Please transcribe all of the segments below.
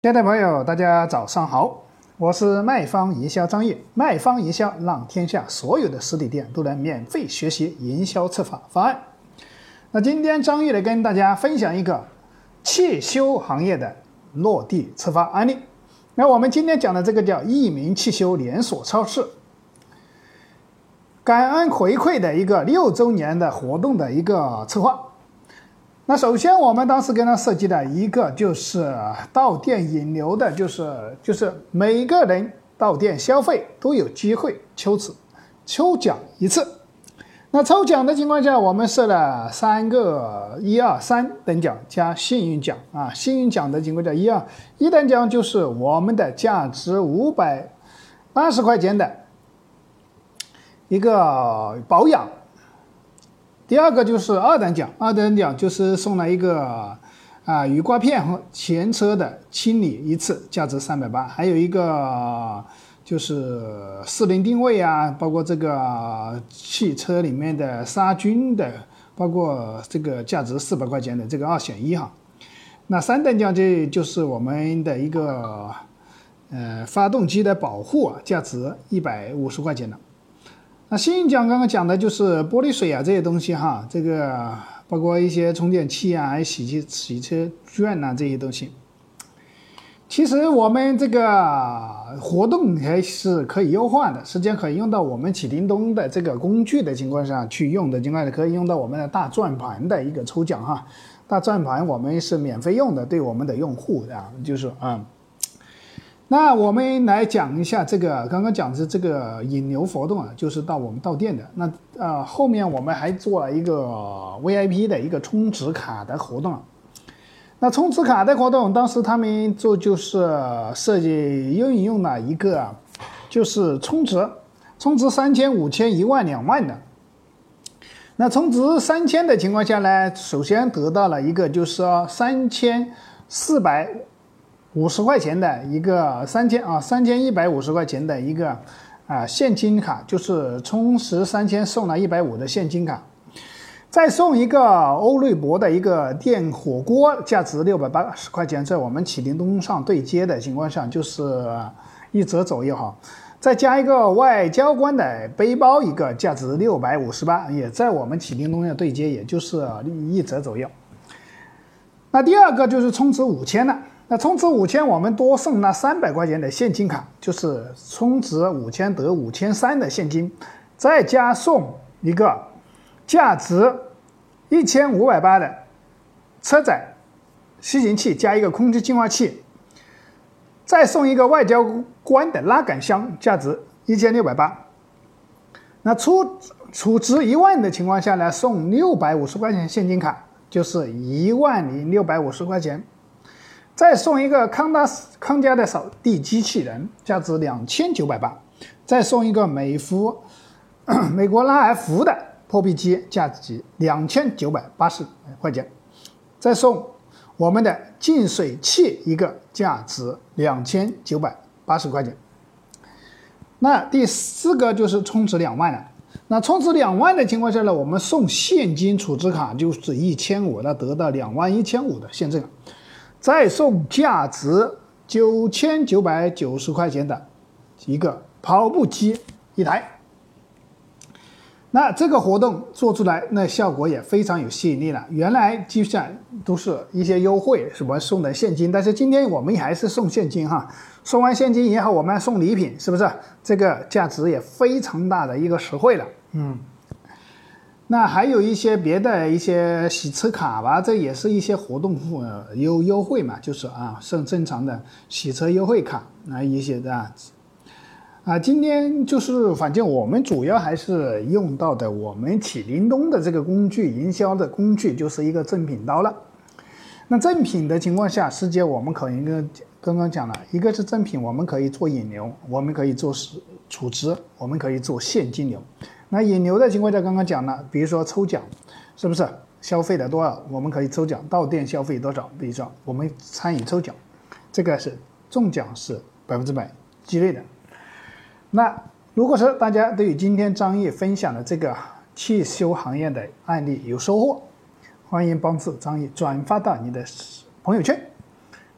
亲爱的朋友，大家早上好，我是卖方营销张毅。卖方营销让天下所有的实体店都能免费学习营销策划方案。那今天张毅来跟大家分享一个汽修行业的落地策划案例。那我们今天讲的这个叫益民汽修连锁超市，感恩回馈的一个六周年的活动的一个策划。那首先，我们当时跟他设计的一个就是到店引流的，就是就是每个人到店消费都有机会抽次抽奖一次。那抽奖的情况下，我们设了三个一二三等奖加幸运奖啊。幸运奖的情况下，一二一等奖就是我们的价值五百八十块钱的一个保养。第二个就是二等奖，二等奖就是送了一个啊雨刮片和前车的清理一次，价值三百八，还有一个就是四轮定位啊，包括这个汽车里面的杀菌的，包括这个价值四百块钱的这个二选一哈。那三等奖这就是我们的一个呃发动机的保护啊，价值一百五十块钱的。那幸运奖刚刚讲的就是玻璃水啊这些东西哈，这个包括一些充电器啊，还有洗洗车券呐这些东西。其实我们这个活动还是可以优化的，时间可以用到我们启叮咚的这个工具的情况下去用的情况下，可以用到我们的大转盘的一个抽奖哈。大转盘我们是免费用的，对我们的用户啊，就是啊。那我们来讲一下这个刚刚讲的这个引流活动啊，就是到我们到店的。那呃后面我们还做了一个 VIP 的一个充值卡的活动。那充值卡的活动，当时他们做就是设计运用了一个，就是充值，充值三千、五千、一万、两万的。那充值三千的情况下呢，首先得到了一个就是说三千四百。五十块钱的一个三千啊，三千一百五十块钱的一个啊现金卡，就是充值三千送了一百五的现金卡，再送一个欧瑞博的一个电火锅，价值六百八十块钱，在我们启灵东上对接的情况下，就是一折左右哈，再加一个外交官的背包，一个价值六百五十八，也在我们启灵东上对接，也就是一折左右。那第二个就是充值五千了。那充值五千，我们多送那三百块钱的现金卡，就是充值五千得五千三的现金，再加送一个价值一千五百八的车载吸尘器加一个空气净化器，再送一个外交官的拉杆箱，价值一千六百八。那出储值一万的情况下呢，送六百五十块钱现金卡，就是一万零六百五十块钱。再送一个康达康佳的扫地机器人，价值两千九百八；再送一个美孚 美国拉尔福的破壁机，价值两千九百八十块钱；再送我们的净水器一个，价值两千九百八十块钱。那第四个就是充值两万了。那充值两万的情况下呢，我们送现金储值卡就是一千五，那得到两万一千五的现金。再送价值九千九百九十块钱的一个跑步机一台，那这个活动做出来，那效果也非常有吸引力了。原来基本上都是一些优惠，什么送的现金，但是今天我们还是送现金哈。送完现金以后，我们送礼品，是不是？这个价值也非常大的一个实惠了，嗯。那还有一些别的一些洗车卡吧，这也是一些活动优优惠嘛，就是啊，是正常的洗车优惠卡啊一些的啊。今天就是反正我们主要还是用到的我们启灵东的这个工具营销的工具，就是一个正品刀了。那正品的情况下，师姐我们可以跟刚刚讲了一个是正品，我们可以做引流，我们可以做是储值，我们可以做现金流。那引流的情况下，刚刚讲了，比如说抽奖，是不是消费了多少，我们可以抽奖到店消费多少，比如说我们参与抽奖，这个是中奖是百分之百激励的。那如果说大家对于今天张毅分享的这个汽修行业的案例有收获，欢迎帮助张毅转发到你的朋友圈。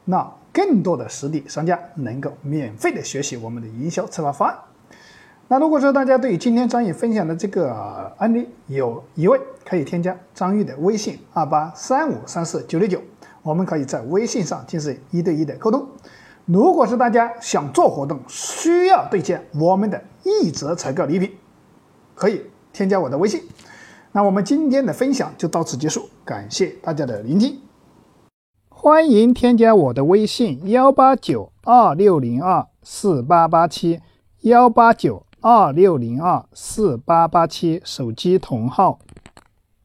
那更多的实体商家能够免费的学习我们的营销策划方案。那如果说大家对今天张宇分享的这个案例有疑问，可以添加张玉的微信二八三五三四九六九，我们可以在微信上进行一对一的沟通。如果是大家想做活动，需要对接我们的一折采购礼品，可以添加我的微信。那我们今天的分享就到此结束，感谢大家的聆听。欢迎添加我的微信幺八九二六零二四八八七幺八九二六零二四八八七，手机同号。